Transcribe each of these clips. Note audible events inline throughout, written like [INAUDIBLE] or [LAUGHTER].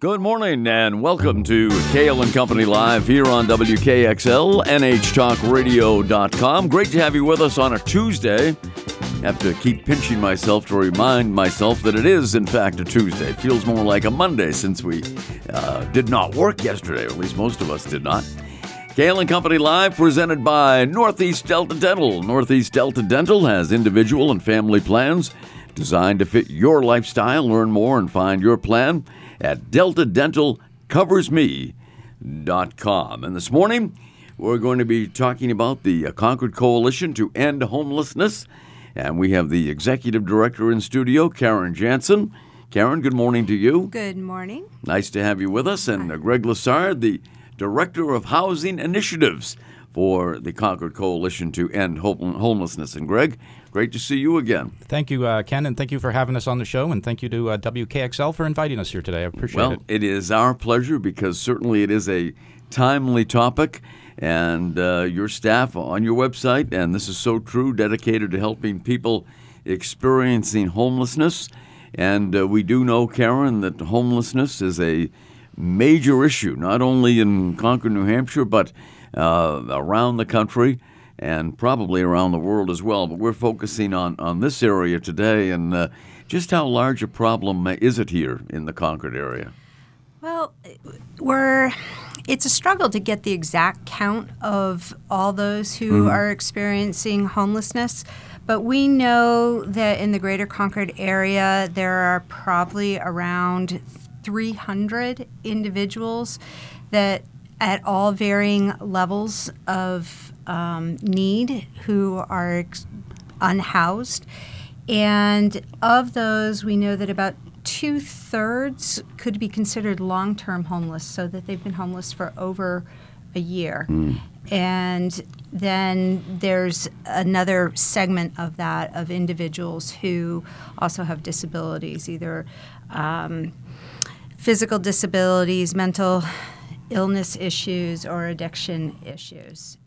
Good morning and welcome to Cail and Company Live here on WKXL, NHTalkRadio.com. Great to have you with us on a Tuesday. Have to keep pinching myself to remind myself that it is, in fact, a Tuesday. It feels more like a Monday since we uh, did not work yesterday, or at least most of us did not. Cail and Company Live presented by Northeast Delta Dental. Northeast Delta Dental has individual and family plans designed to fit your lifestyle. Learn more and find your plan at deltadentalcoversme.com. And this morning, we're going to be talking about the uh, Concord Coalition to End Homelessness. And we have the executive director in studio, Karen Jansen. Karen, good morning to you. Good morning. Nice to have you with us. And uh, Greg Lassard, the director of housing initiatives for the Concord Coalition to End Homelessness. And Greg, great to see you again. Thank you, uh, Ken, and thank you for having us on the show, and thank you to uh, WKXL for inviting us here today. I appreciate well, it. Well, it is our pleasure because certainly it is a timely topic. And uh, your staff on your website, and this is so true, dedicated to helping people experiencing homelessness. And uh, we do know, Karen, that homelessness is a major issue, not only in Concord, New Hampshire, but uh, around the country and probably around the world as well. But we're focusing on, on this area today and uh, just how large a problem is it here in the Concord area? Well, we're it's a struggle to get the exact count of all those who mm-hmm. are experiencing homelessness. But we know that in the greater Concord area, there are probably around 300 individuals that at all varying levels of um, need who are ex- unhoused. And of those, we know that about two thirds could be considered long term homeless, so that they've been homeless for over a year. Mm. And then there's another segment of that of individuals who also have disabilities, either um, physical disabilities, mental illness issues or addiction issues.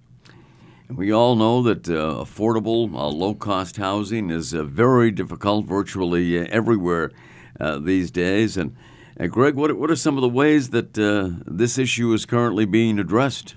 We all know that uh, affordable, uh, low cost housing is uh, very difficult virtually uh, everywhere uh, these days. And Greg, what, what are some of the ways that uh, this issue is currently being addressed?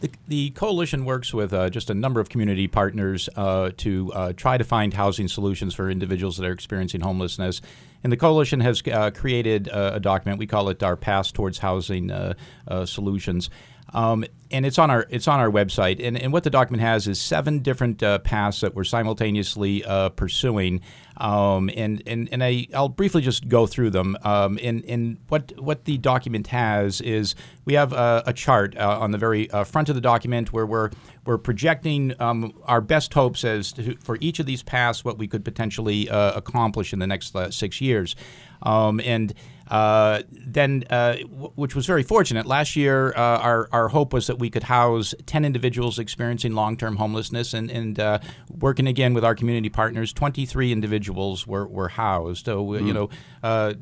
The, the coalition works with uh, just a number of community partners uh, to uh, try to find housing solutions for individuals that are experiencing homelessness. And the coalition has uh, created a document. We call it our Path Towards Housing uh, uh, Solutions. Um, and it's on our it's on our website. And, and what the document has is seven different uh, paths that we're simultaneously uh, pursuing. Um, and and, and I, I'll briefly just go through them. Um, and, and what what the document has is we have a, a chart uh, on the very uh, front of the document where we're we're projecting um, our best hopes as to, for each of these paths what we could potentially uh, accomplish in the next uh, six years. Um, and uh, then, uh, w- which was very fortunate. Last year, uh, our, our hope was that we could house 10 individuals experiencing long term homelessness, and, and uh, working again with our community partners, 23 individuals were, were housed. So, mm. you know, uh,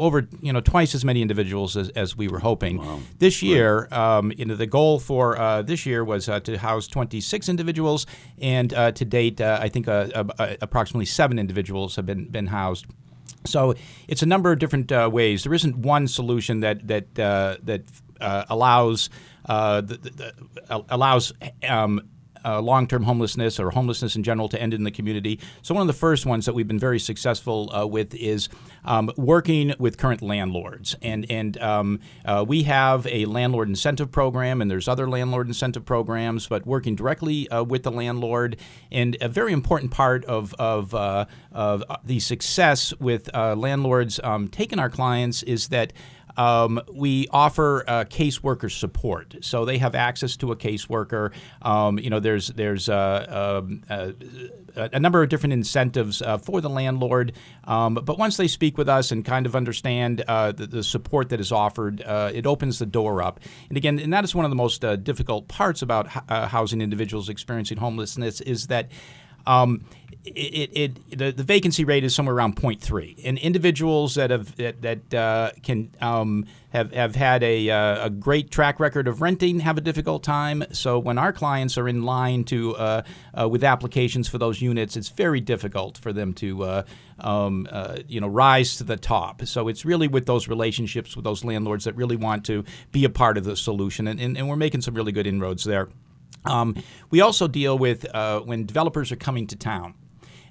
over you know twice as many individuals as, as we were hoping. Wow. This year, um, you know, the goal for uh, this year was uh, to house 26 individuals, and uh, to date, uh, I think approximately seven individuals have been been housed. So it's a number of different uh, ways. There isn't one solution that that uh, that uh, allows uh, the, the, allows um, uh, long term homelessness or homelessness in general to end in the community. So, one of the first ones that we've been very successful uh, with is um, working with current landlords. And, and um, uh, we have a landlord incentive program, and there's other landlord incentive programs, but working directly uh, with the landlord. And a very important part of, of, uh, of the success with uh, landlords um, taking our clients is that. Um, we offer uh, caseworker support, so they have access to a caseworker. Um, you know, there's there's uh, um, uh, a number of different incentives uh, for the landlord, um, but once they speak with us and kind of understand uh, the, the, support that is offered, uh, it opens the door up. And again, and that is one of the most difficult parts about housing individuals experiencing homelessness is that Um, it, it, the, the vacancy rate is somewhere around 0.3 and individuals that have that, that uh, can um, have, have had a, uh, a great track record of renting have a difficult time. So when our clients are in line to uh, uh with applications for those units it's very difficult for them to uh, um, uh, you know rise to the top. So it's really with those relationships with those landlords that really want to be a part of the solution. And, and, and we're making some really good inroads there. Um, we also deal with when developers are coming to town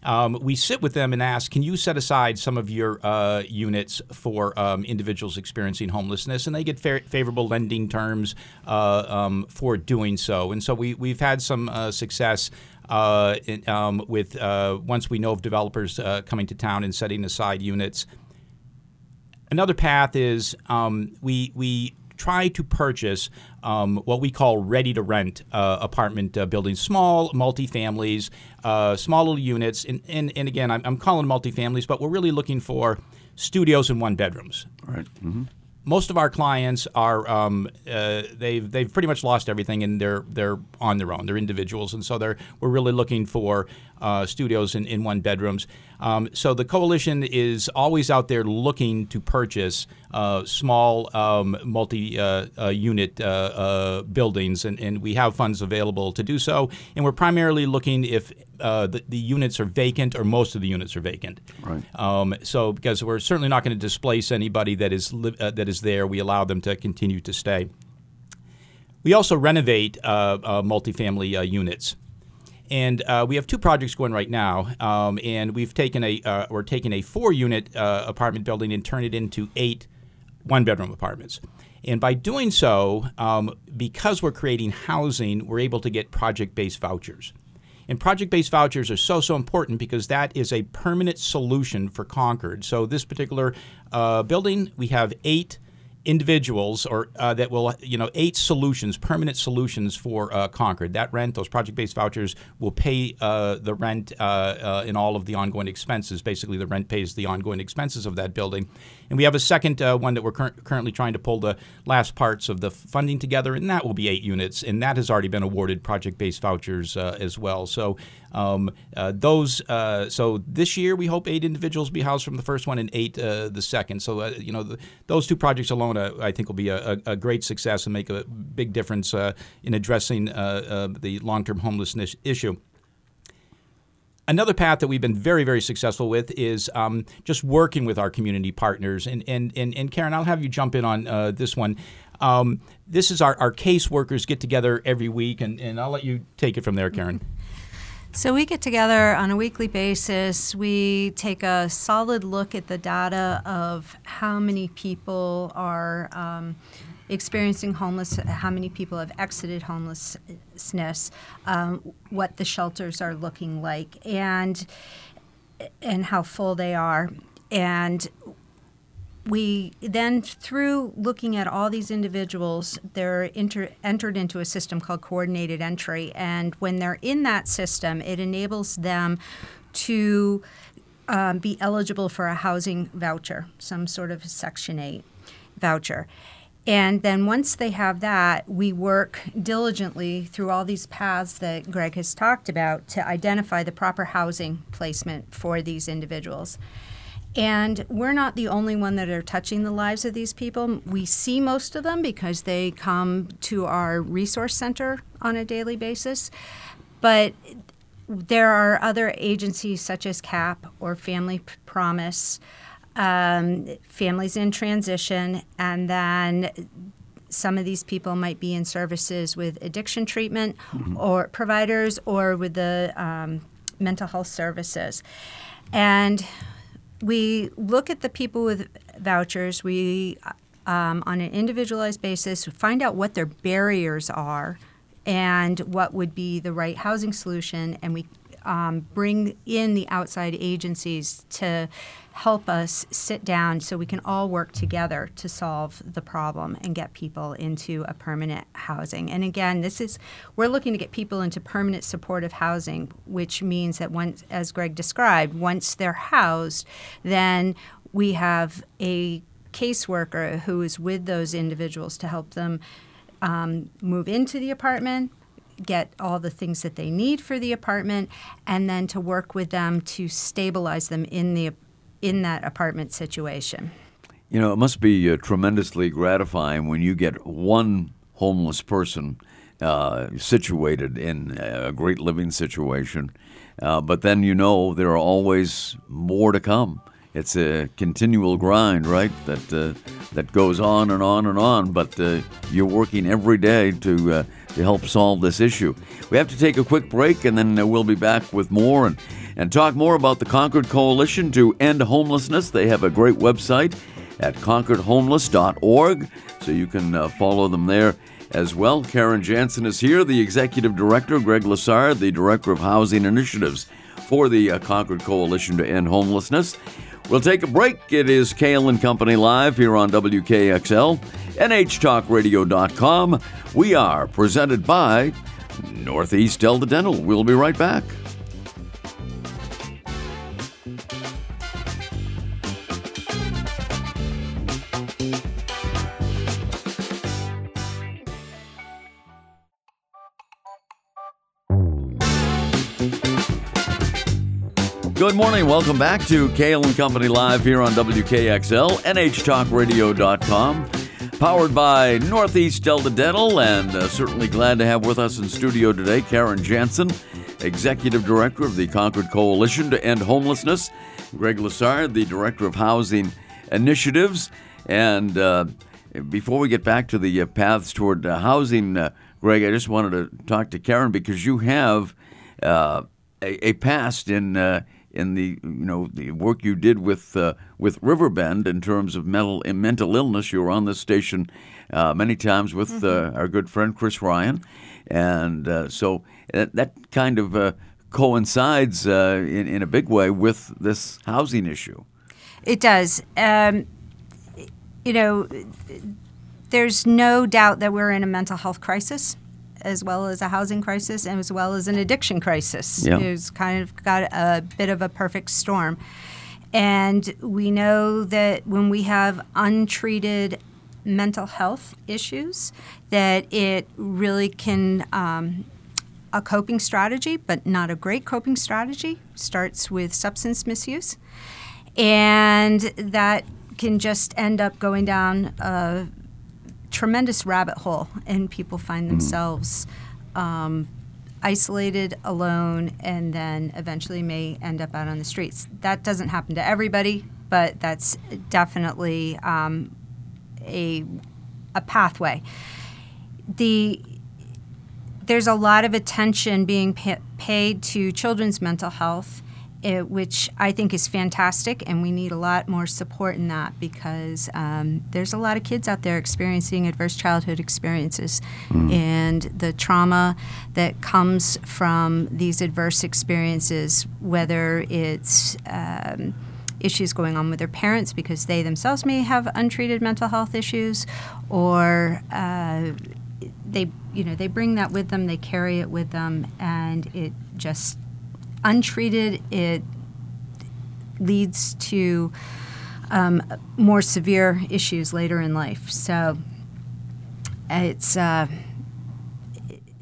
um, we sit with them and ask, can you set aside some of your uh, units for um, individuals experiencing homelessness? And they get fa- favorable lending terms uh, um, for doing so. And so we, we've had some uh, success. Uh, in, um, with uh, once we know of developers uh, coming to town and setting aside units, another path is um, we we try to purchase um, what we call ready to rent uh, apartment uh, buildings, small multifamilies, uh, small little units. And, and, and again, I'm, I'm calling multifamilies, but we're really looking for studios and one bedrooms. Right. Mm-hmm most of our clients are um, uh, they've they've pretty much lost everything and they're they're on their own. They're individuals, and so they're we're really looking for uh, studios in, in one bedrooms. Um, so the coalition is always out there looking to purchase uh, small um, multi-unit uh, uh, uh, buildings, and, and we have funds available to do so. And we're primarily looking if the, the units are vacant or most of the units are vacant. Right. Um, so because we're certainly not going to displace anybody that is li- that is there, we allow them to continue to stay. We also renovate multifamily units. And uh, we have two projects going right now, um, and we've taken a uh, we're taking a four-unit uh, apartment building and turn it into eight one-bedroom apartments. And by doing so, um, because we're creating housing, we're able to get project-based vouchers. And project-based vouchers are so so important because that is a permanent solution for Concord. So this particular uh, building, we have eight individuals or uh, that will you know eight solutions permanent solutions for uh, concord. That rent those project-based vouchers will pay uh, the rent uh, uh, in all of the ongoing expenses. Basically the rent pays the ongoing expenses of that building. And we have a second uh, one that we're cur- currently trying to pull the last parts of the funding together and that will be eight units. And that has already been awarded project-based vouchers as well. So um, those so this year we hope eight individuals be housed from the first one and eight the second so you know the, those two projects alone I think will be a, a, great success and make a big difference uh, in addressing uh, uh, the long-term homelessness issue. Another path that we've been very, very successful with is um, just working with our community partners. And, and, and, and Karen, I'll have you jump in on uh, this one. Um, this is our, our caseworkers get together every week, and, and I'll let you take it from there, Karen. So we get together on a weekly basis. We take a solid look at the data of how many people are um, experiencing homelessness, how many people have exited homelessness, um, what the shelters are looking like, and and how full they are. And we then, through looking at all these individuals, they're entered into a system called coordinated entry. And when they're in that system, it enables them to um, be eligible for a housing voucher, some sort of Section 8 voucher. And then once they have that, we work diligently through all these paths that Greg has talked about to identify the proper housing placement for these individuals. And we're not the only one that are touching the lives of these people. We see most of them because they come to our resource center on a daily basis. But there are other agencies such as CAP or Family Promise, um, Families in Transition, and then some of these people might be in services with addiction treatment mm-hmm. or providers or with the um, mental health services. And we look at the people with vouchers. We, um, on an individualized basis, find out what their barriers are and what would be the right housing solution, and we um, bring in the outside agencies to help us sit down so we can all work together to solve the problem and get people into a permanent housing. And again, this is we're looking to get people into permanent supportive housing, which means that once, as Greg described, once they're housed, then we have a caseworker who is with those individuals to help them um, move into the apartment, get all the things that they need for the apartment, and then to work with them to stabilize them in the in that apartment situation. You know, it must be uh, tremendously gratifying when you get one homeless person uh, situated in a great living situation, uh, but then you know there are always more to come. It's a continual grind, right? That uh, that goes on and on and on. But uh, you're working every day to uh, to help solve this issue. We have to take a quick break, and then we'll be back with more and and talk more about the Concord Coalition to End Homelessness. They have a great website at concordhomeless.org, so you can uh, follow them there as well. Karen Jansen is here, the executive director, Greg Lassard, the director of housing initiatives for the uh, Concord Coalition to End Homelessness. We'll take a break. It is Cail and Company live here on WKXL, NHTalkRadio.com. We are presented by Northeast Delta Dental. We'll be right back. Good morning. Welcome back to Cail and Company Live here on WKXL, NHTalkRadio.com. Powered by Northeast Delta Dental, and uh, certainly glad to have with us in studio today Karen Jansen, Executive Director of the Concord Coalition to End Homelessness, Greg Lassard, the Director of Housing Initiatives. And uh, before we get back to the uh, paths toward uh, housing, uh, Greg, I just wanted to talk to Karen because you have uh, a, a, past in in the you know the work you did with uh, with Riverbend in terms of mental mental illness. You were on this station uh, many times with mm-hmm. uh, our good friend Chris Ryan, and uh, so that, that, kind of uh, coincides uh, in in a big way with this housing issue. It does. Um, you know, there's no doubt that we're in a mental health crisis as well as a housing crisis and as well as an addiction crisis. Yeah. It's kind of got a bit of a perfect storm. And we know that when we have untreated mental health issues, that it really can um, a coping strategy, but not a great coping strategy, starts with substance misuse, and that can just end up going down a tremendous rabbit hole, and people find mm-hmm. themselves um, isolated, alone, and then eventually may end up out on the streets. That doesn't happen to everybody, but that's definitely um, a a pathway. The there's a lot of attention being pa- paid to children's mental health it, which I think is fantastic, and we need a lot more support in that because um, there's a lot of kids out there experiencing adverse childhood experiences, mm. and the trauma that comes from these adverse experiences, whether it's um, issues going on with their parents because they themselves may have untreated mental health issues, or uh, they you know they bring that with them, they carry it with them, and it just untreated, it leads to um, more severe issues later in life. So it's uh,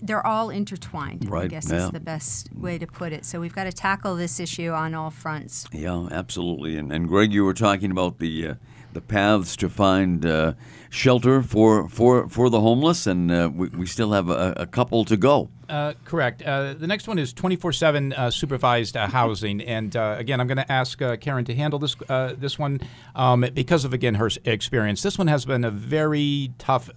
they're all intertwined. Right. I guess yeah. is the best way to put it. So we've got to tackle this issue on all fronts. Yeah, absolutely. And, and Greg, you were talking about the uh, the paths to find uh, shelter for, for, for the homeless, and uh, we, we still have a, a couple to go. Uh, correct. Uh, the next one is 24 uh, 7 supervised uh, housing. And uh, again, I'm going to ask Karen to handle this this one um, because of, again, her experience. This one has been a very tough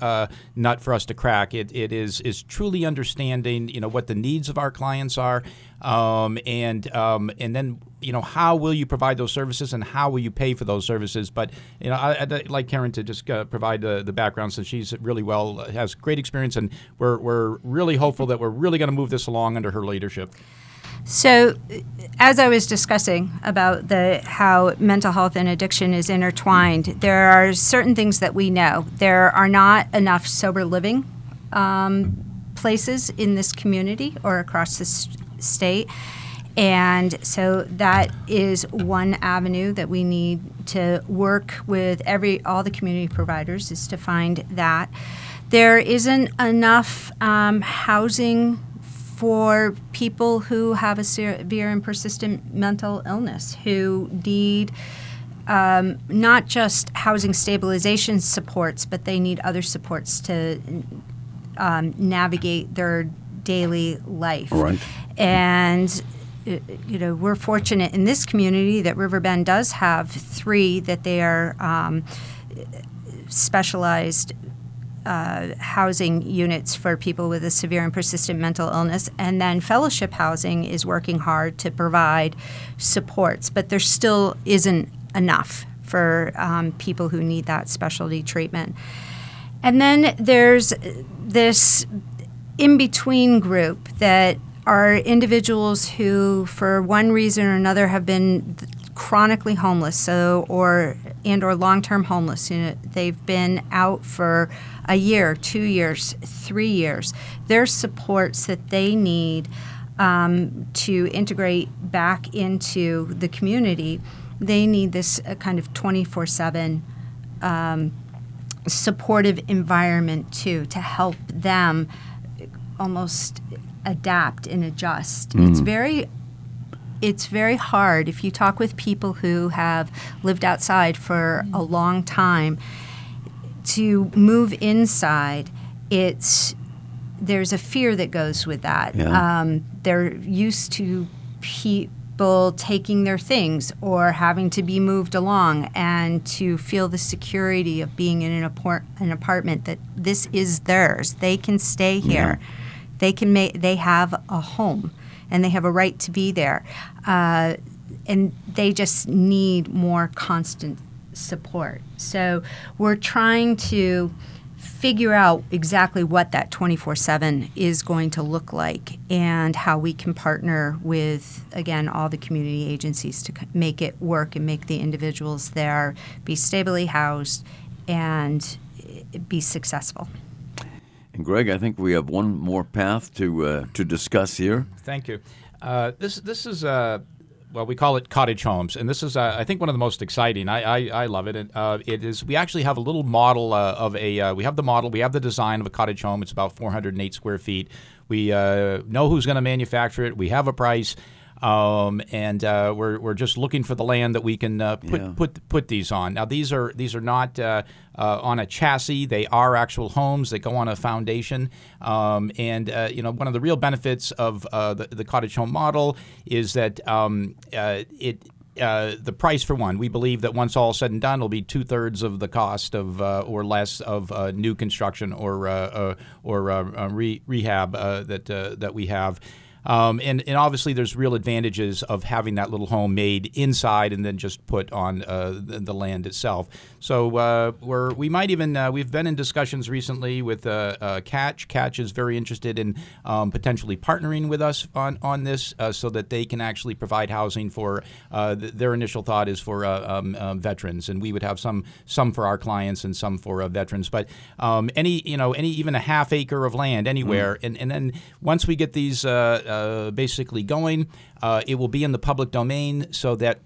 nut for us to crack. It, it is, is truly understanding you know, what the needs of our clients are um, and um, and then you know how will you provide those services and how will you pay for those services? But you know I, would like Karen to just uh, provide the, the background since she's really well has great experience and we're we're really hopeful that we're really going to move this along under her leadership. So, as I was discussing about the how mental health and addiction is intertwined, there are certain things that we know. There are not enough sober living um, places in this community or across the state. And so that is one avenue that we need to work with every all the community providers is to find that there isn't enough um, housing for people who have a severe and persistent mental illness who need um, not just housing stabilization supports, but they need other supports to um, navigate their daily life. Right. And you know, we're fortunate in this community that Riverbend does have three that they are um, specialized uh, housing units for people with a severe and persistent mental illness. And then fellowship housing is working hard to provide supports, but there still isn't enough for um, people who need that specialty treatment. And then there's this in between group that are individuals who, for one reason or another, have been chronically homeless, so or and or long-term homeless. You know, they've been out for a year, two years, three years. There's supports that they need um, to integrate back into the community. They need this uh, kind of 24/7 um, supportive environment too to help them almost adapt and adjust. Mm. It's very it's very hard if you talk with people who have lived outside for a long time to move inside. It's there's a fear that goes with that. Yeah. Um, they're used to people taking their things or having to be moved along, and to feel the security of being in an, apart- an apartment that this is theirs. They can stay here. They can make. They have a home, and they have a right to be there. Uh, and they just need more constant support. So we're trying to figure out exactly what that 24 7 is going to look like and how we can partner with, again, all the community agencies to make it work and make the individuals there be stably housed and eh, be successful. Greg, I think we have one more path to uh, to discuss here. Thank you. Uh, this this is uh, well, we call it cottage homes, and this is uh, I think one of the most exciting. I I, I love it. And, uh, it is. We actually have a little model uh, of a. We have the model. We have the design of a cottage home. It's about 408 square feet. We know who's going to manufacture it. We have a price. Um, and uh, we're, we're just looking for the land that we can uh, put, Yeah. put put these on. Now these are these are not uh, uh, on a chassis; they are actual homes that go on a foundation. Um, and uh, you know, one of the real benefits of uh, the, the cottage home model is that um, uh, it. Uh, the price for one, we believe that once all said and done, it'll be two thirds of the cost of uh, or less of uh, new construction or uh, uh, or re- rehab uh, that uh, that we have. Um, and, and obviously, there's real advantages of having that little home made inside and then just put on uh, the, the land itself. So uh, we're, we might even uh, we've been in discussions recently with uh, uh, Catch. Catch is very interested in um, potentially partnering with us on on this uh, so that they can actually provide housing for uh, th- their initial thought is for uh, um, veterans, and we would have some some for our clients and some for uh, veterans. But um, any you know any even a half acre of land anywhere, and and then once we get these basically going, uh, it will be in the public domain so that.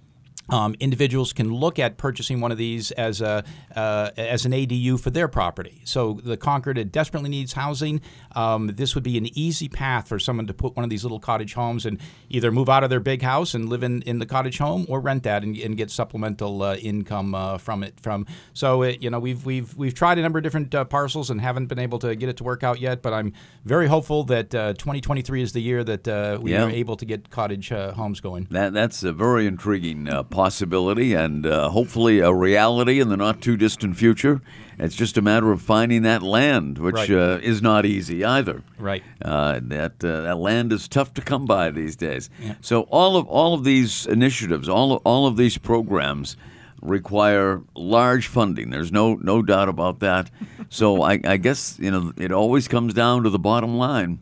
Um, individuals can look at purchasing one of these as a uh, as an ADU for their property. So the Concord desperately needs housing. Um, this would be an easy path for someone to put one of these little cottage homes and either move out of their big house and live in, in the cottage home, or rent that and, and get supplemental uh, income uh, from it. From so it, you know we've we've we've tried a number of different uh, parcels and haven't been able to get it to work out yet. But I'm very hopeful that uh, 2023 is the year that uh, we Yeah. are able to get cottage uh, homes going. That that's a very intriguing uh, possibility, and uh, hopefully a reality in the not too distant future. It's just a matter of finding that land, which Right. uh, is not easy either. Right. Uh, that uh, that land is tough to come by these days. Yeah. So all of all of these initiatives, all of, all of these programs require large funding. There's no no doubt about that. so I, I guess you know it always comes down to the bottom line,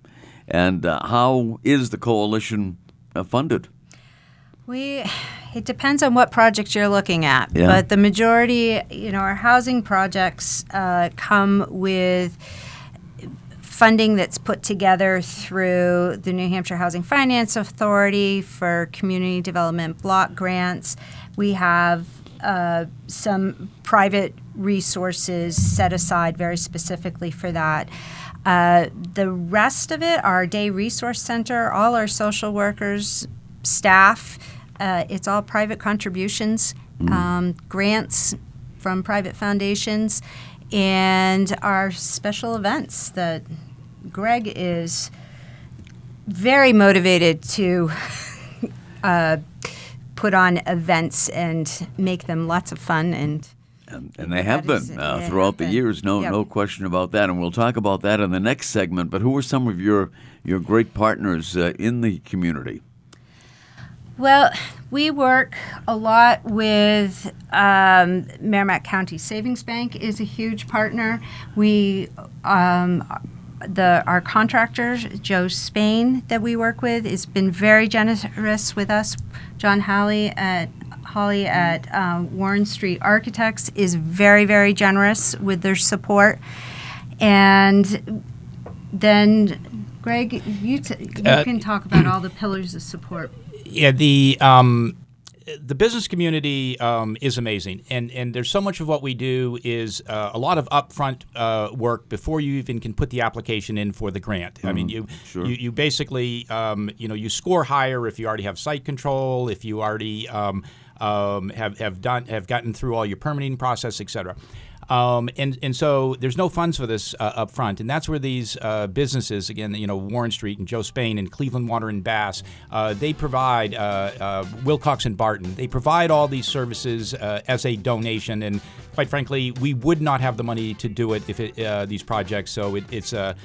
and uh, how is the coalition uh, funded? We, it depends on what project you're looking at, Yeah. but the majority, you know, our housing projects uh, come with funding that's put together through the New Hampshire Housing Finance Authority for community development block grants. We have uh, some private resources set aside very specifically for that. Uh, the rest of it, our day resource center, all our social workers, staff, uh, it's all private contributions, um, grants from private foundations, and our special events that Greg is very motivated to [LAUGHS] uh, put on events and make them lots of fun and And, and they have been uh, throughout the years, no, Yep. no question about that. And we'll talk about that in the next segment. But who are some of your your great partners uh, in the community? Well, we work a lot with um, Merrimack County Savings Bank is a huge partner. We um, the our contractor Joe Spain that we work with has been very generous with us. John Halley at Holly at uh, Warren Street Architects is very very generous with their support, and then Greg, you, t- you Uh, can talk about all the pillars of support. Yeah, the um, the business community um, is amazing, and and there's so much of what we do is uh, a lot of upfront uh, work before you even can put the application in for the grant. I mean, you, Sure. you you basically um, you know you score higher if you already have site control, if you already um, um, have have done have gotten through all your permitting process, et cetera. Um, and and so there's no funds for this uh, up front, and that's where these uh, businesses, again, you know, Warren Street and Joe Spain and Cleveland Water and Bass, uh, they provide uh, uh, Wilcox and Barton. They provide all these services uh, as a donation, and quite frankly, we would not have the money to do it if it, these projects. So it, it's a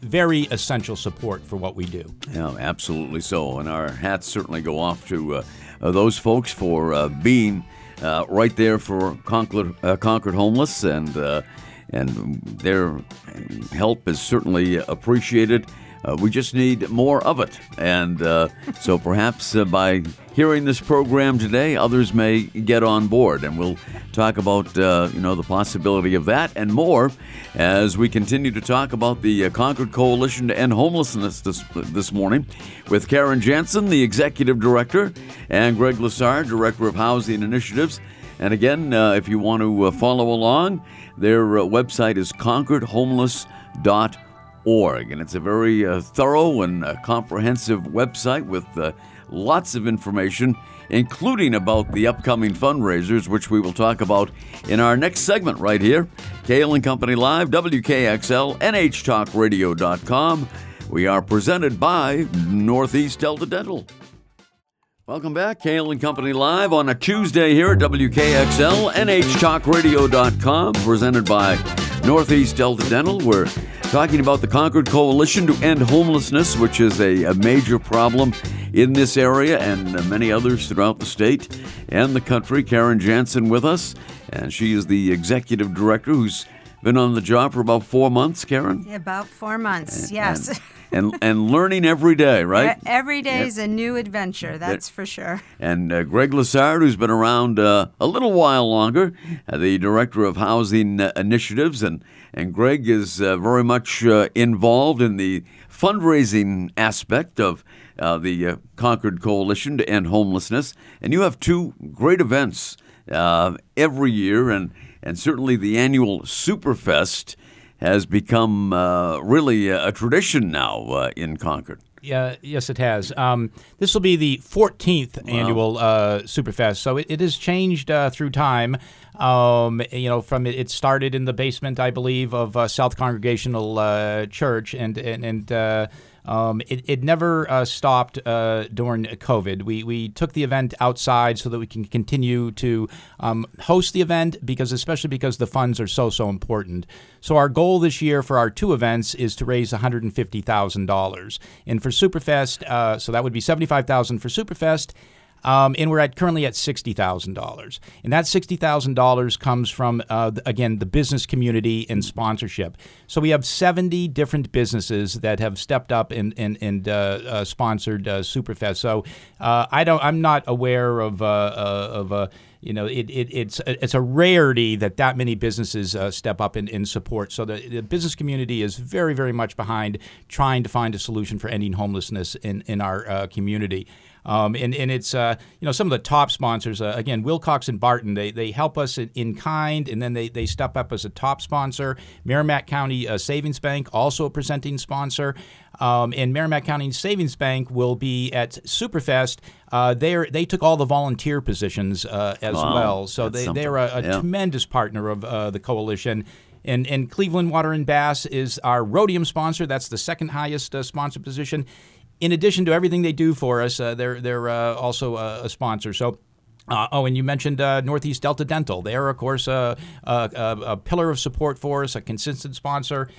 very essential support for what we do. Yeah, absolutely so. And our hats certainly go off to those folks for being uh, right there for Concord, uh, Concord Homeless, and uh, and their help is certainly appreciated. Uh, we just need more of it, and uh, so perhaps uh, by hearing this program today, others may get on board, and we'll talk about uh, you know the possibility of that and more as we continue to talk about the uh, Concord Coalition to End Homelessness this, this morning with Karen Jansen, the executive director, and Greg Lassard, director of Housing Initiatives. And again, uh, if you want to follow along, their website is concordhomeless.org. And it's a very uh, thorough and uh, comprehensive website with uh, lots of information, including about the upcoming fundraisers, which we will talk about in our next segment right here. Cail and Company Live, WKXL, NHTalkRadio.com. We are presented by Northeast Delta Dental. Welcome back, Cail and Company Live on a Tuesday here at WKXL, NHTalkRadio.com, presented by Northeast Delta Dental. We're talking about the Concord Coalition to End Homelessness, which is a, a major problem in this area and many others throughout the state and the country. Karen Jansen with us, and she is the executive director who's been on the job for about four months, Karen. About four months, yes. And, [LAUGHS] and, and learning every day, right? Every day is a new adventure, that's for sure. and uh, Greg Lassard, who's been around uh, a little while longer, uh, the director of housing uh, initiatives, and and Greg is uh, very much uh, involved in the fundraising aspect of uh, the uh, Concord Coalition to End Homelessness. And you have two great events uh, every year, and and certainly the annual Superfest has become uh, really a, tradition now uh, in Concord. Yeah, yes, it has. Um, this will be the 14th annual uh, Superfest, so it, it has changed uh, through time. Um, you know, from it, it started in the basement, I believe, of uh, South Congregational uh, Church, and and, and uh, um, it, it never uh, stopped uh, during COVID. We, we took the event outside so that we can continue to um, host the event because, especially because the funds are so so important. So our goal this year for our two events is to raise one hundred and for Superfest, uh, so that would be seventy five thousand for Superfest. Um, and we're at currently at sixty thousand dollars, and that sixty thousand dollars comes from uh, again the business community and sponsorship. So we have seventy different businesses that have stepped up and and, and uh, uh, sponsored uh, Superfest. So uh, I don't, I'm not aware of uh, of a you know, it, it, it's it's a rarity that that many businesses uh, step up in, in support. So the, the business community is very, very much behind trying to find a solution for ending homelessness in, in our uh, community. Um, and and it's uh, you know some of the top sponsors uh, again Wilcox and Barton they, they help us in, in, kind and then they, they step up as a top sponsor. Merrimack County uh, Savings Bank also a presenting sponsor. Um, and Merrimack County Savings Bank will be at Superfest. Uh, they they took all the volunteer positions uh, as Wow, well, so they something. they're a, a Yeah. tremendous partner of uh, the coalition. And, and Cleveland Water and Bass is our rhodium sponsor. That's the second highest uh, sponsor position. In addition to everything they do for us, uh, they're they're uh, also a, a sponsor. So. Uh, oh, and you mentioned uh, Northeast Delta Dental. They're, of course, a, a, a, a pillar of support for us, a consistent sponsor.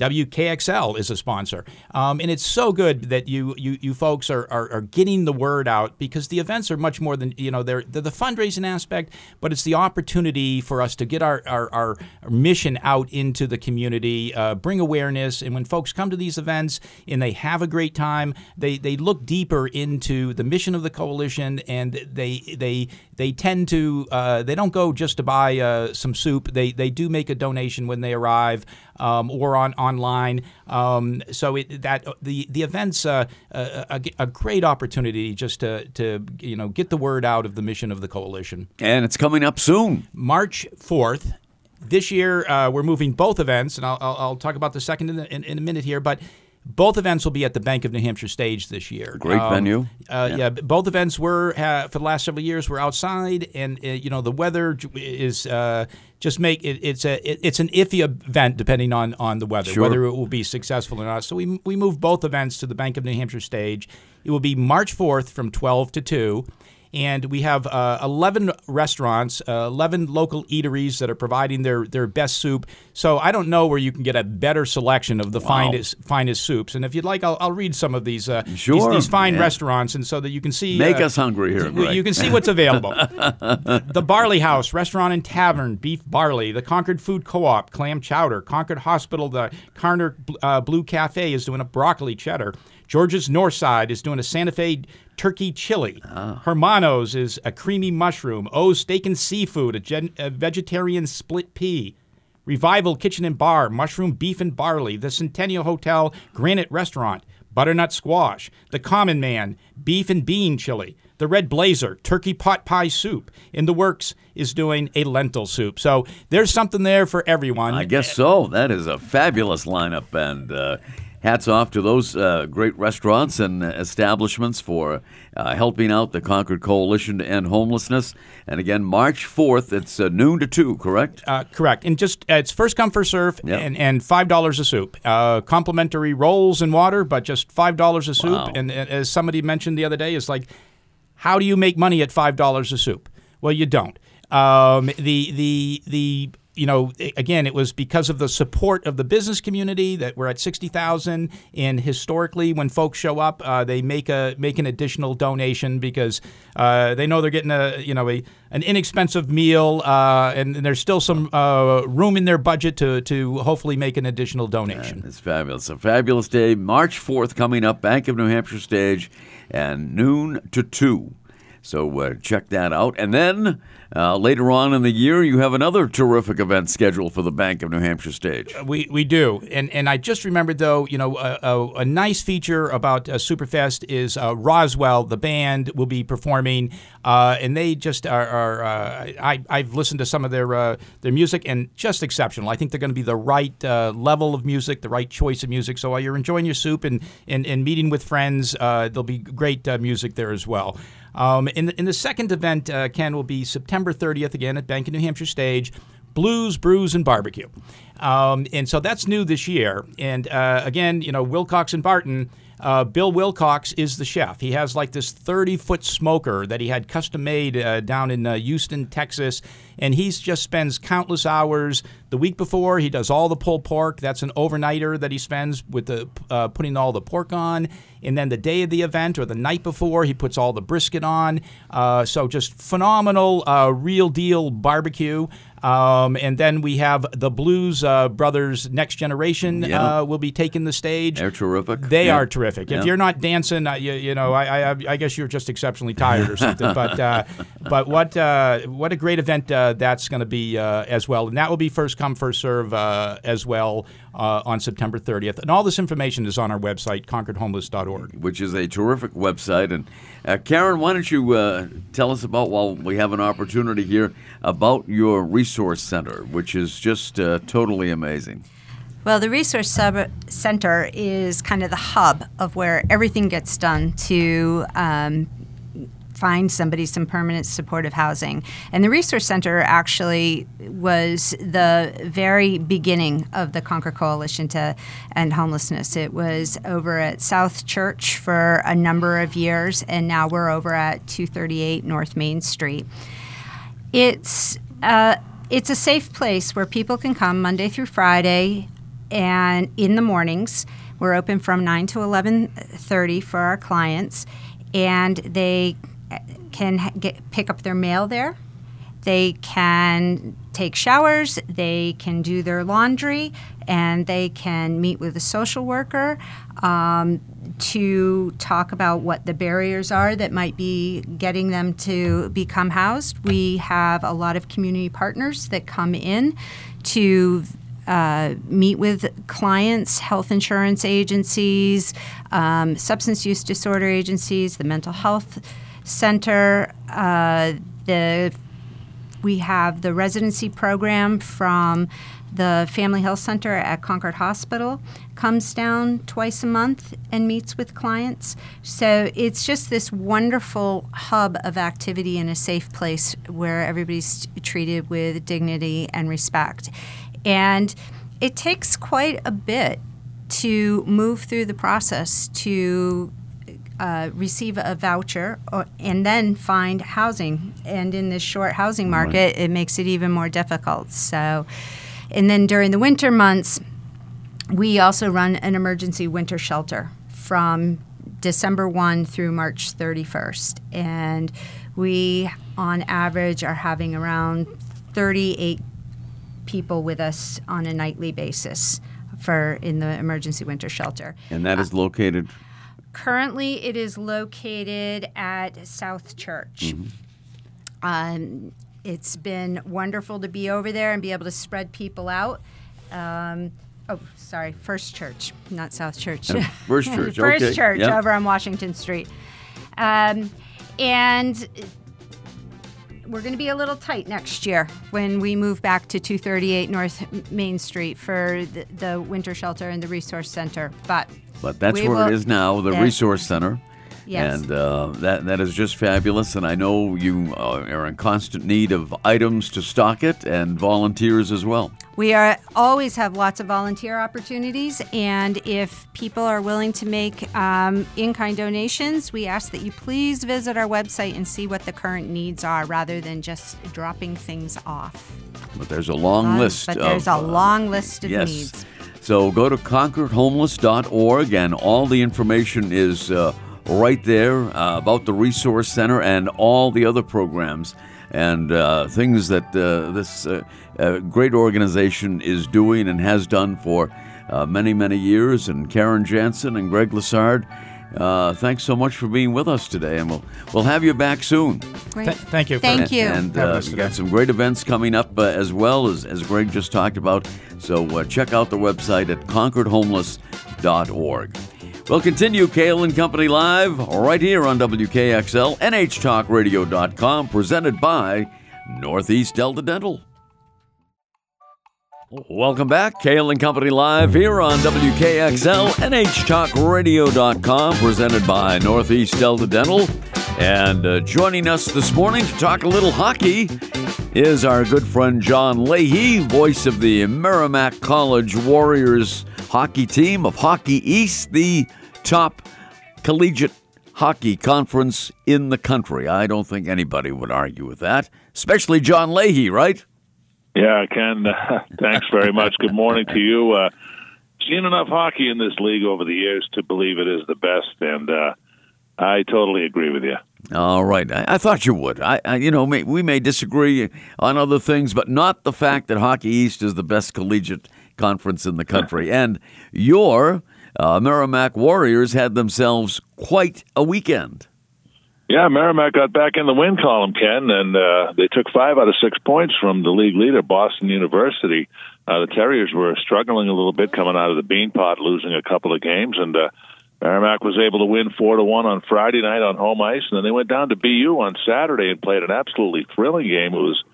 WKXL is a sponsor, um, and it's so good that you you, you folks are, are, are getting the word out because the events are much more than you know they're, they're the fundraising aspect, but it's the opportunity for us to get our, our, our mission out into the community, uh, bring awareness, and when folks come to these events and they have a great time, they, they look deeper into the mission of the coalition, and they they they tend to uh, they don't go just to buy uh, some soup. They they do make a donation when they arrive um, or on online. Um, so it, that the the events uh, a, a, a great opportunity just to to you know get the word out of the mission of the coalition. And it's coming up soon. March fourth. This year, uh, we're moving both events, and I'll, I'll, I'll talk about the second in, the, in, in a minute here. But both events will be at the Bank of New Hampshire stage this year. Great venue. Uh, yeah. both events were uh, for the last several years were outside, and uh, you know the weather is uh, just make it, it's a it, it's an iffy event depending on on the weather Sure. whether it will be successful or not. So we we move both events to the Bank of New Hampshire stage. It will be March fourth from twelve to two. And we have uh, 11 restaurants, uh, 11 local eateries that are providing their, their best soup. So I don't know where you can get a better selection of the finest finest soups. And if you'd like, I'll, I'll read some of these uh, these- Sure, these, fine yeah. restaurants, and so that you can see. Make uh, us hungry here, Greg. You can see what's available. [LAUGHS] the Barley House Restaurant and Tavern, Beef Barley. The Concord Food Co-op, Clam Chowder. Concord Hospital, the Carner uh, Blue Cafe is doing a broccoli cheddar. George's Northside is doing a Santa Fe turkey chili. Hermanos is a creamy mushroom. O's Steak and Seafood, a, gen- a vegetarian split pea. Revival Kitchen and Bar, Mushroom Beef and Barley, the Centennial Hotel Granite Restaurant, Butternut Squash, The Common Man, Beef and Bean Chili, The Red Blazer, Turkey Pot Pie Soup. In the works is doing a lentil soup. So there's something there for everyone. I guess so. That is a fabulous lineup, and uh, hats off to those uh, great restaurants and establishments for uh, helping out the Concord Coalition to End Homelessness. And again, March 4th, it's uh, noon to 2, correct? Uh, correct. And just uh, it's first come first serve Yep. and, and five dollars a soup. Uh, complimentary rolls and water, but just five dollars a soup. Wow. And, as somebody mentioned the other day, it's like, how do you make money at five dollars a soup? Well, you don't. Um, the the the you know again it was because of the support of the business community that we're at 60,000 and historically when folks show up uh, they make a make an additional donation because uh, they know they're getting a you know a an inexpensive meal uh, and, and there's still some uh, room in their budget to to hopefully make an additional donation. It's fabulous. A fabulous day. March 4th coming up, Bank of New Hampshire stage, and noon to 2. So uh, check that out. And then uh, later on in the year, you have another terrific event scheduled for the Bank of New Hampshire stage. We, we do, and and I just remembered though, you know, a, a, a nice feature about uh, Superfest is uh, Roswell, the band, will be performing, uh, and they just are. are uh, I I've listened to some of their their music and just exceptional. I think they're going to be the right level of music, the right choice of music. So while you're enjoying your soup and and, and meeting with friends, there'll be great music there as well. Um, in, the, in the second event, uh, Ken will be September 30th again at Bank of New Hampshire Stage. Blues, Brews, and Barbecue. Um, and so that's new this year. And uh, again, you know, Wilcox and Barton, uh, Bill Wilcox is the chef. He has like this 30 foot smoker that he had custom made uh, down in uh, Houston, Texas. And he just spends countless hours. The week before, he does all the pulled pork. That's an overnighter that he spends with the uh, putting all the pork on. And then the day of the event or the night before, he puts all the brisket on. Uh, so just phenomenal, uh, real deal barbecue. Um, and then we have the Blues uh, Brothers Next Generation Yeah. uh, will be taking the stage. They're terrific. They Yeah. are terrific. Yeah. If you're not dancing, uh, you, you know, I, I, I guess you're just exceptionally tired or something. [LAUGHS] but uh, but what uh, what a great event uh, that's going to be uh, as well. And that will be first come, first serve uh, as well uh, on September 30th. And all this information is on our website, concordhomeless.org. Which is a terrific website. And uh, Karen, why don't you uh, tell us about, while we have an opportunity here, about your resource center, which is just totally amazing. Well, the Resource Sub- Center is kind of the hub of where everything gets done to um, find somebody some permanent supportive housing. And the Resource Center actually was the very beginning of the Concord Coalition to End Homelessness. It was over at South Church for a number of years, and now we're over at 238 North Main Street. It's uh, it's a safe place where people can come Monday through Friday and in the mornings we're open from 9 to 11:30 for our clients and they can get, pick up their mail there. They can take showers they can do their laundry and they can meet with a social worker um, to talk about what the barriers are that might be getting them to become housed. We have a lot of community partners that come in to uh, meet with clients, health insurance agencies, um, substance use disorder agencies, the mental health center. Uh, the we have the residency program from the Family Health Center at Concord Hospital comes down twice a month and meets with clients. So it's just this wonderful hub of activity in a safe place where everybody's treated with dignity and respect. And it takes quite a bit to move through the process to uh, receive a voucher or, and then find housing. And in this short housing market, right. it makes it even more difficult. So, and then during the winter months, we also run an emergency winter shelter from December 1 through March 31st. And we, on average, are having around 38 people with us on a nightly basis for in the emergency winter shelter. And that is located. Currently, it is located at South Church. Mm-hmm. Um, it's been wonderful to be over there and be able to spread people out. Um, oh, sorry, First Church, not South Church. First Church, [LAUGHS] First okay. Church yep. over on Washington Street. Um, and we're going to be a little tight next year when we move back to 238 North Main Street for the, the winter shelter and the resource center. But but that's where will, it is now, the resource center. Yes. And uh, that that is just fabulous. And I know you uh, are in constant need of items to stock it and volunteers as well. We are always have lots of volunteer opportunities, and if people are willing to make um, in-kind donations, we ask that you please visit our website and see what the current needs are, rather than just dropping things off. But there's a long um, list. But there's of, a long list of yes. needs. So go to concordhomeless.org, and all the information is. Uh, right there uh, about the Resource Center and all the other programs and uh, things that uh, this uh, uh, great organization is doing and has done for uh, many, many years. And Karen Jansen and Greg Lassard, thanks so much for being with us today, and we'll we'll have you back soon. Th- thank you. Thank you. And, and we got some great events coming up as well as as Greg just talked about. So check out the website at concordhomeless.org. We'll continue Cail and Company Live right here on WKXL, NHTalkRadio.com, presented by Northeast Delta Dental. Welcome back. Cail and Company Live here on WKXL, NHTalkRadio.com, presented by Northeast Delta Dental. And uh, joining us this morning to talk a little hockey is our good friend John Leahy, voice of the Merrimack College Warriors hockey team of Hockey East, the top collegiate hockey conference in the country. I don't think anybody would argue with that, especially John Leahy, right? Yeah, Ken, [LAUGHS] thanks very much. Good morning to you. Uh, seen enough hockey in this league over the years to believe it is the best, and uh, I totally agree with you. All right, I, I thought you would. I, I, you know, may, we may disagree on other things, but not the fact that Hockey East is the best collegiate conference in the country. [LAUGHS] and your uh, Merrimack Warriors had themselves quite a weekend. Yeah, Merrimack got back in the win column, Ken, and uh, they took five out of six points from the league leader, Boston University. Uh, the Terriers were struggling a little bit coming out of the Beanpot, losing a couple of games, and uh, Merrimack was able to win four to one on Friday night on home ice, and then they went down to BU on Saturday and played an absolutely thrilling game. It was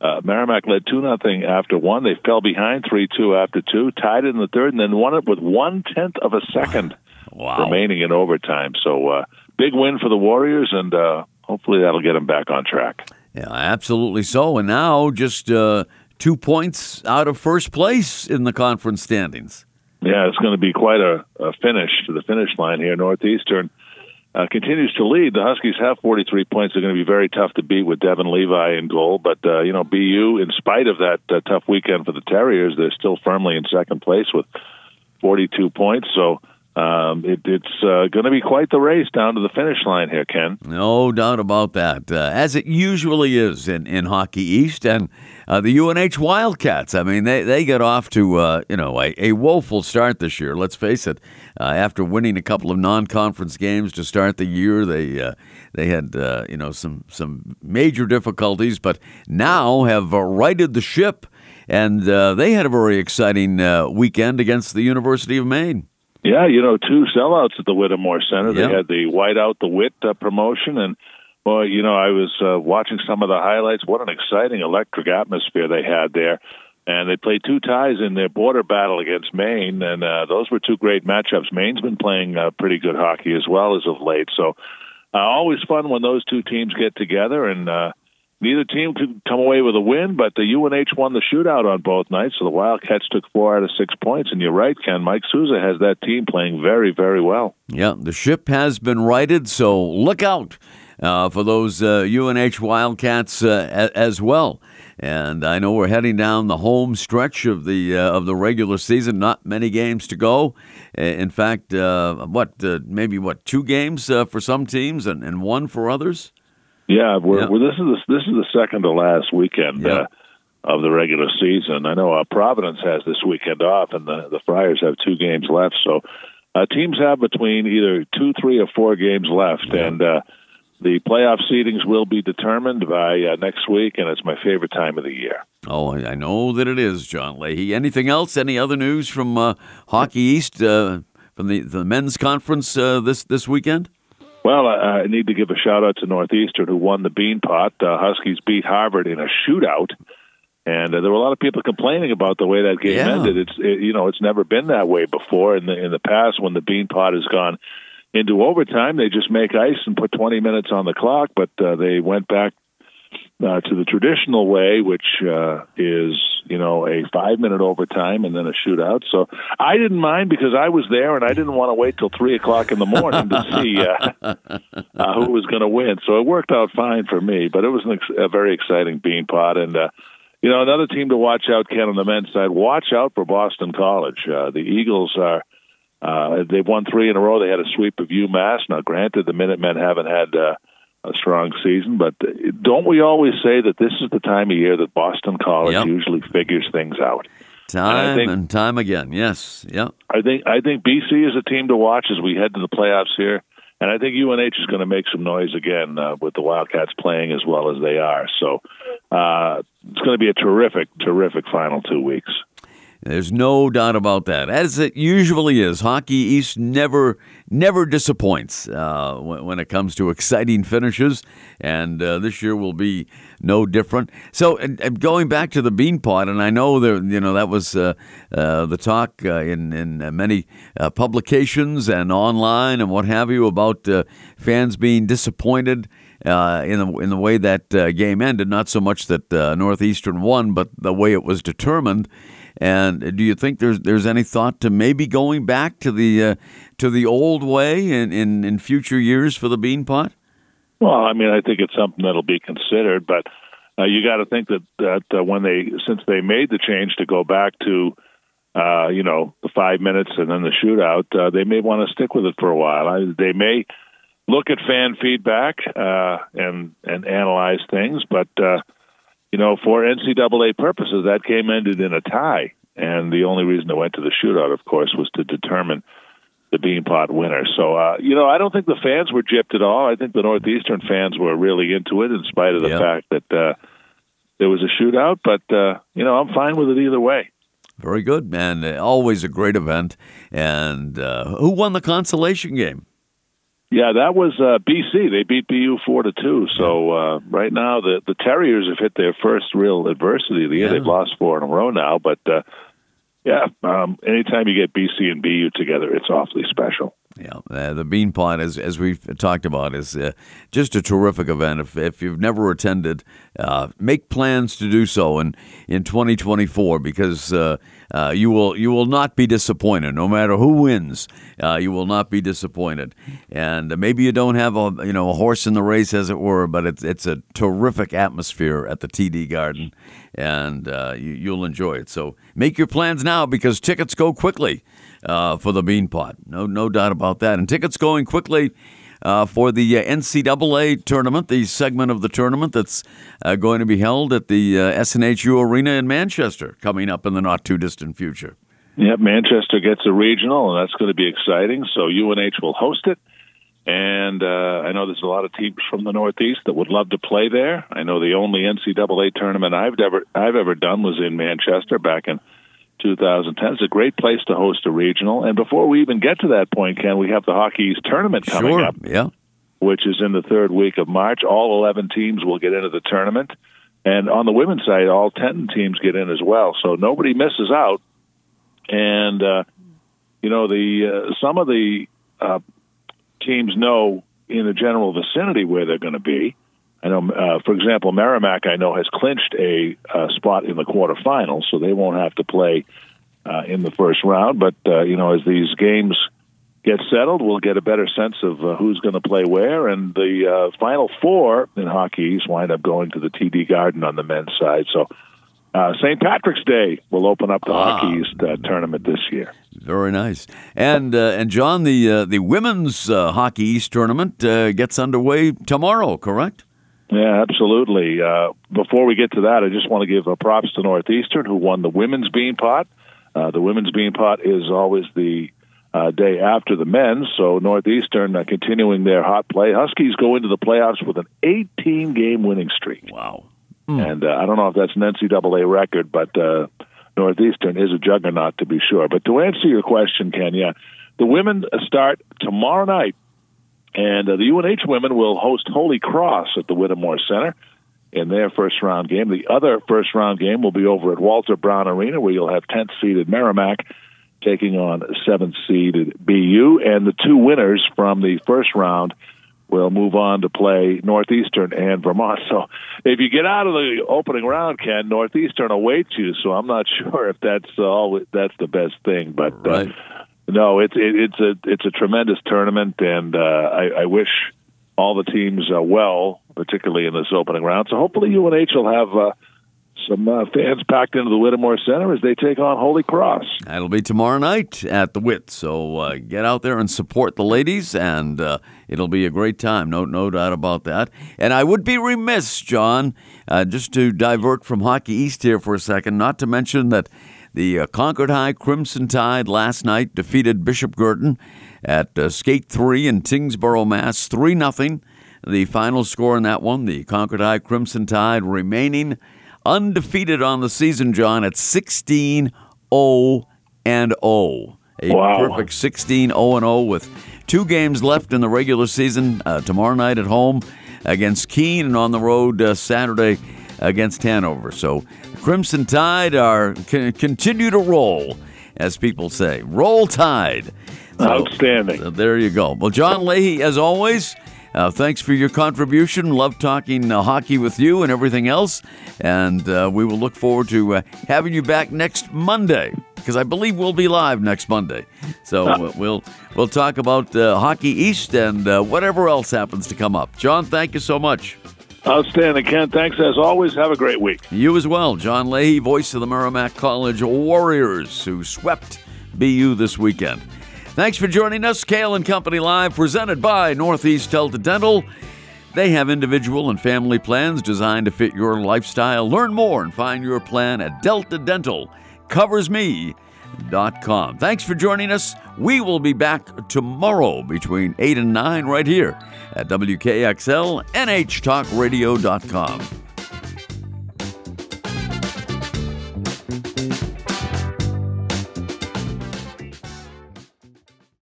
uh, Merrimack led two nothing after one. They fell behind three two after two, tied it in the third, and then won it with one tenth of a second Wow. remaining in overtime. So uh, big win for the Warriors, and uh, hopefully that'll get them back on track. Yeah, absolutely so. And now just uh, two points out of first place in the conference standings. Yeah, it's going to be quite a, a finish to the finish line here. Northeastern uh, continues to lead. The Huskies have 43 points. They're going to be very tough to beat with Devon Levi in goal. But, uh, you know, BU, in spite of that uh, tough weekend for the Terriers, they're still firmly in second place with 42 points. So um, it, it's uh, going to be quite the race down to the finish line here, Ken. No doubt about that, uh, as it usually is in, in Hockey East and uh, the UNH Wildcats. I mean, they, they got off to uh, you know a, a woeful start this year. Let's face it. Uh, after winning a couple of non-conference games to start the year, they uh, they had you know some some major difficulties, but now have righted the ship, and they had a very exciting weekend against the University of Maine. Yeah, you know, two sellouts at the Whittemore Center. Yeah. They had the White Out the Wit uh, promotion, and well, you know, I was uh, watching some of the highlights. What an exciting electric atmosphere they had there. And they played two ties in their border battle against Maine, and uh, those were two great matchups. Maine's been playing uh, pretty good hockey as well as of late, so uh, always fun when those two teams get together. And uh, neither team could come away with a win, but the UNH won the shootout on both nights, so the Wildcats took four out of six points. And you're right, Ken. Mike Souza has that team playing very, very well. Yeah, the ship has been righted, so look out uh, for those uh, UNH Wildcats uh, a- as well. And I know we're heading down the home stretch of the uh, of the regular season. Not many games to go. In fact, uh, what uh, maybe what two games for some teams and, and one for others. Yeah, we're, Yeah. We're, this is the, this is the second to last weekend Yeah. uh, of the regular season. I know uh, Providence has this weekend off, and the the Friars have two games left. So uh, teams have between either two, three, or four games left, and uh, the playoff seedings will be determined by uh, next week. And it's my favorite time of the year. Oh, I I know that it is, John Leahy. Anything else? Any other news from uh, Hockey East uh, from the the men's conference uh, this this weekend? Well, I, I need to give a shout out to Northeastern who won the Beanpot. Uh, Huskies beat Harvard in a shootout, and uh, there were a lot of people complaining about the way that game Yeah. ended. It's it, you know it's never been that way before in the in the past when the Beanpot has gone into overtime. They just make ice and put 20 minutes on the clock, but uh, they went back uh, to the traditional way, which uh, is you know a five minute overtime and then a shootout. So I didn't mind because I was there and I didn't want to wait till three o'clock in the morning to see uh, [LAUGHS] uh, who was going to win. So it worked out fine for me. But it was an ex- a very exciting Beanpot and. Uh, you know, another team to watch out, Ken, on the men's side. Watch out for Boston College. Uh, the Eagles are uh, they've won three in a row. They had a sweep of UMass. Now, granted, the Minutemen haven't had uh, a strong season, but don't we always say that this is the time of year that Boston College Yep. usually figures things out? Time think- and time again. Yes. Yep. I think I think BC is a team to watch as we head to the playoffs here, and I think UNH is going to make some noise again uh, with the Wildcats playing as well as they are. So uh, it's going to be a terrific, terrific final two weeks. There's no doubt about that. As it usually is, Hockey East never never disappoints uh, when, when it comes to exciting finishes, and uh, this year will be no different. So, and, and going back to the Beanpot, and I know there, you know, that was uh, uh, the talk uh, in in many uh, publications and online and what have you about fans being disappointed uh, in the in the way that uh, game ended. Not so much that uh, Northeastern won, but the way it was determined. And do you think there's there's any thought to maybe going back to the uh, to the old way in, in, in future years for the Beanpot? Well, I mean, I think it's something that'll be considered, but uh, you got to think that that uh, when they since they made the change to go back to uh, you know the five minutes and then the shootout, uh, they may want to stick with it for a while. I, they may look at fan feedback uh, and and analyze things, but uh, you know, for NCAA purposes, that game ended in a tie, and the only reason it went to the shootout, of course, was to determine the Beanpot winner. So, uh, you know, I don't think the fans were gypped at all. I think the Northeastern fans were really into it, in spite of the fact that uh, there was a shootout. But uh, you know, I'm fine with it either way. Very good, man. Always a great event. And uh, who won the consolation game? Yeah, that was uh, BC. They beat BU four to two. So uh, right now, the the Terriers have hit their first real adversity of the year. Yeah. They've lost four in a row now, but uh, yeah, um, anytime you get BC and BU together, it's awfully special. Yeah, uh, the Beanpot, as as we've talked about, is uh, just a terrific event. If if you've never attended, uh, make plans to do so in in 2024 because uh, uh, you will you will not be disappointed. No matter who wins, uh, you will not be disappointed. And maybe you don't have a you know a horse in the race, as it were, but it's it's a terrific atmosphere at the TD Garden, and you, you'll enjoy it. So make your plans now because tickets go quickly uh, for the Beanpot. No, no doubt about that. And tickets going quickly uh, for the uh, NCAA tournament, the segment of the tournament that's uh, going to be held at the uh, SNHU Arena in Manchester coming up in the not too distant future. Yep, Manchester gets a regional, and that's going to be exciting. So UNH will host it. And uh, I know there's a lot of teams from the Northeast that would love to play there. I know the only NCAA tournament I've ever I've ever done was in Manchester back in 2010. It's a great place to host a regional. And before we even get to that point, Ken, we have the Hockey East tournament coming sure. up, Yeah. which is in the third week of March. All 11 teams will get into the tournament. And on the women's side, all 10 teams get in as well. So nobody misses out. And, uh, you know, the uh, some of the uh, teams know in the general vicinity where they're going to be. I know, uh, for example, Merrimack, I know, has clinched a uh, spot in the quarterfinals, so they won't have to play uh, in the first round. But, uh, you know, as these games get settled, we'll get a better sense of uh, who's going to play where. And the uh, final four in Hockey East wind up going to the TD Garden on the men's side. So uh, St. Patrick's Day will open up the Ah. Hockey East uh, tournament this year. Very nice. And uh, and John, the uh, the women's uh, hockey East tournament uh, gets underway tomorrow. Correct? Yeah, absolutely. Uh, before we get to that, I just want to give uh, props to Northeastern, who won the women's Beanpot. Uh, the women's Beanpot is always the uh, day after the men's, so Northeastern uh, continuing their hot play. Huskies go into the playoffs with an 18 game winning streak. Wow. And uh, I don't know if that's an NCAA record, but uh, Northeastern is a juggernaut to be sure. But to answer your question, Kenya, the women start tomorrow night, and uh, the UNH women will host Holy Cross at the Whittemore Center in their first round game. The other first round game will be over at Walter Brown Arena, where you'll have 10th seeded Merrimack taking on 7th seeded BU, and the two winners from the first round will move on to play Northeastern and Vermont. So if you get out of the opening round, Ken, Northeastern awaits you. So I'm not [LAUGHS] sure if that's all that's the best thing, but Right. uh, no, it's it, it's a it's a tremendous tournament, and uh, I, I wish all the teams uh, well, particularly in this opening round. So hopefully UNH will have. Uh, some uh, fans packed into the Whittemore Center as they take on Holy Cross. That'll be tomorrow night at the Wit. So uh, get out there and support the ladies, and uh, it'll be a great time. No, no doubt about that. And I would be remiss, John, uh, just to divert from Hockey East here for a second, not to mention that the uh, Concord High Crimson Tide last night defeated Bishop Guertin at uh, Skate 3 in Tyngsboro, Mass. 3 nothing. The final score in that one, the Concord High Crimson Tide remaining undefeated on the season, John, at 16 0 and 0. A Wow. perfect 16 0 and 0 with two games left in the regular season. Uh, tomorrow night at home against Keene and on the road uh, Saturday against Hanover. So Crimson Tide are can continue to roll, as people say. Roll Tide. Outstanding. so there you go. Well, John Leahy, as always, uh, thanks for your contribution. Love talking uh, hockey with you and everything else. And uh, we will look forward to uh, having you back next Monday because I believe we'll be live next Monday. So [LAUGHS] we'll we'll talk about uh, Hockey East and uh, whatever else happens to come up. John, thank you so much. Outstanding, Ken. Thanks as always. Have a great week. You as well, John Leahy, voice of the Merrimack College Warriors, who swept BU this weekend. Thanks for joining us. Cail and Company Live, presented by Northeast Delta Dental. They have individual and family plans designed to fit your lifestyle. Learn more and find your plan at Delta Dental. Covers coversme.com. Thanks for joining us. We will be back tomorrow between 8 and 9 right here at WKXL NHTalkRadio.com.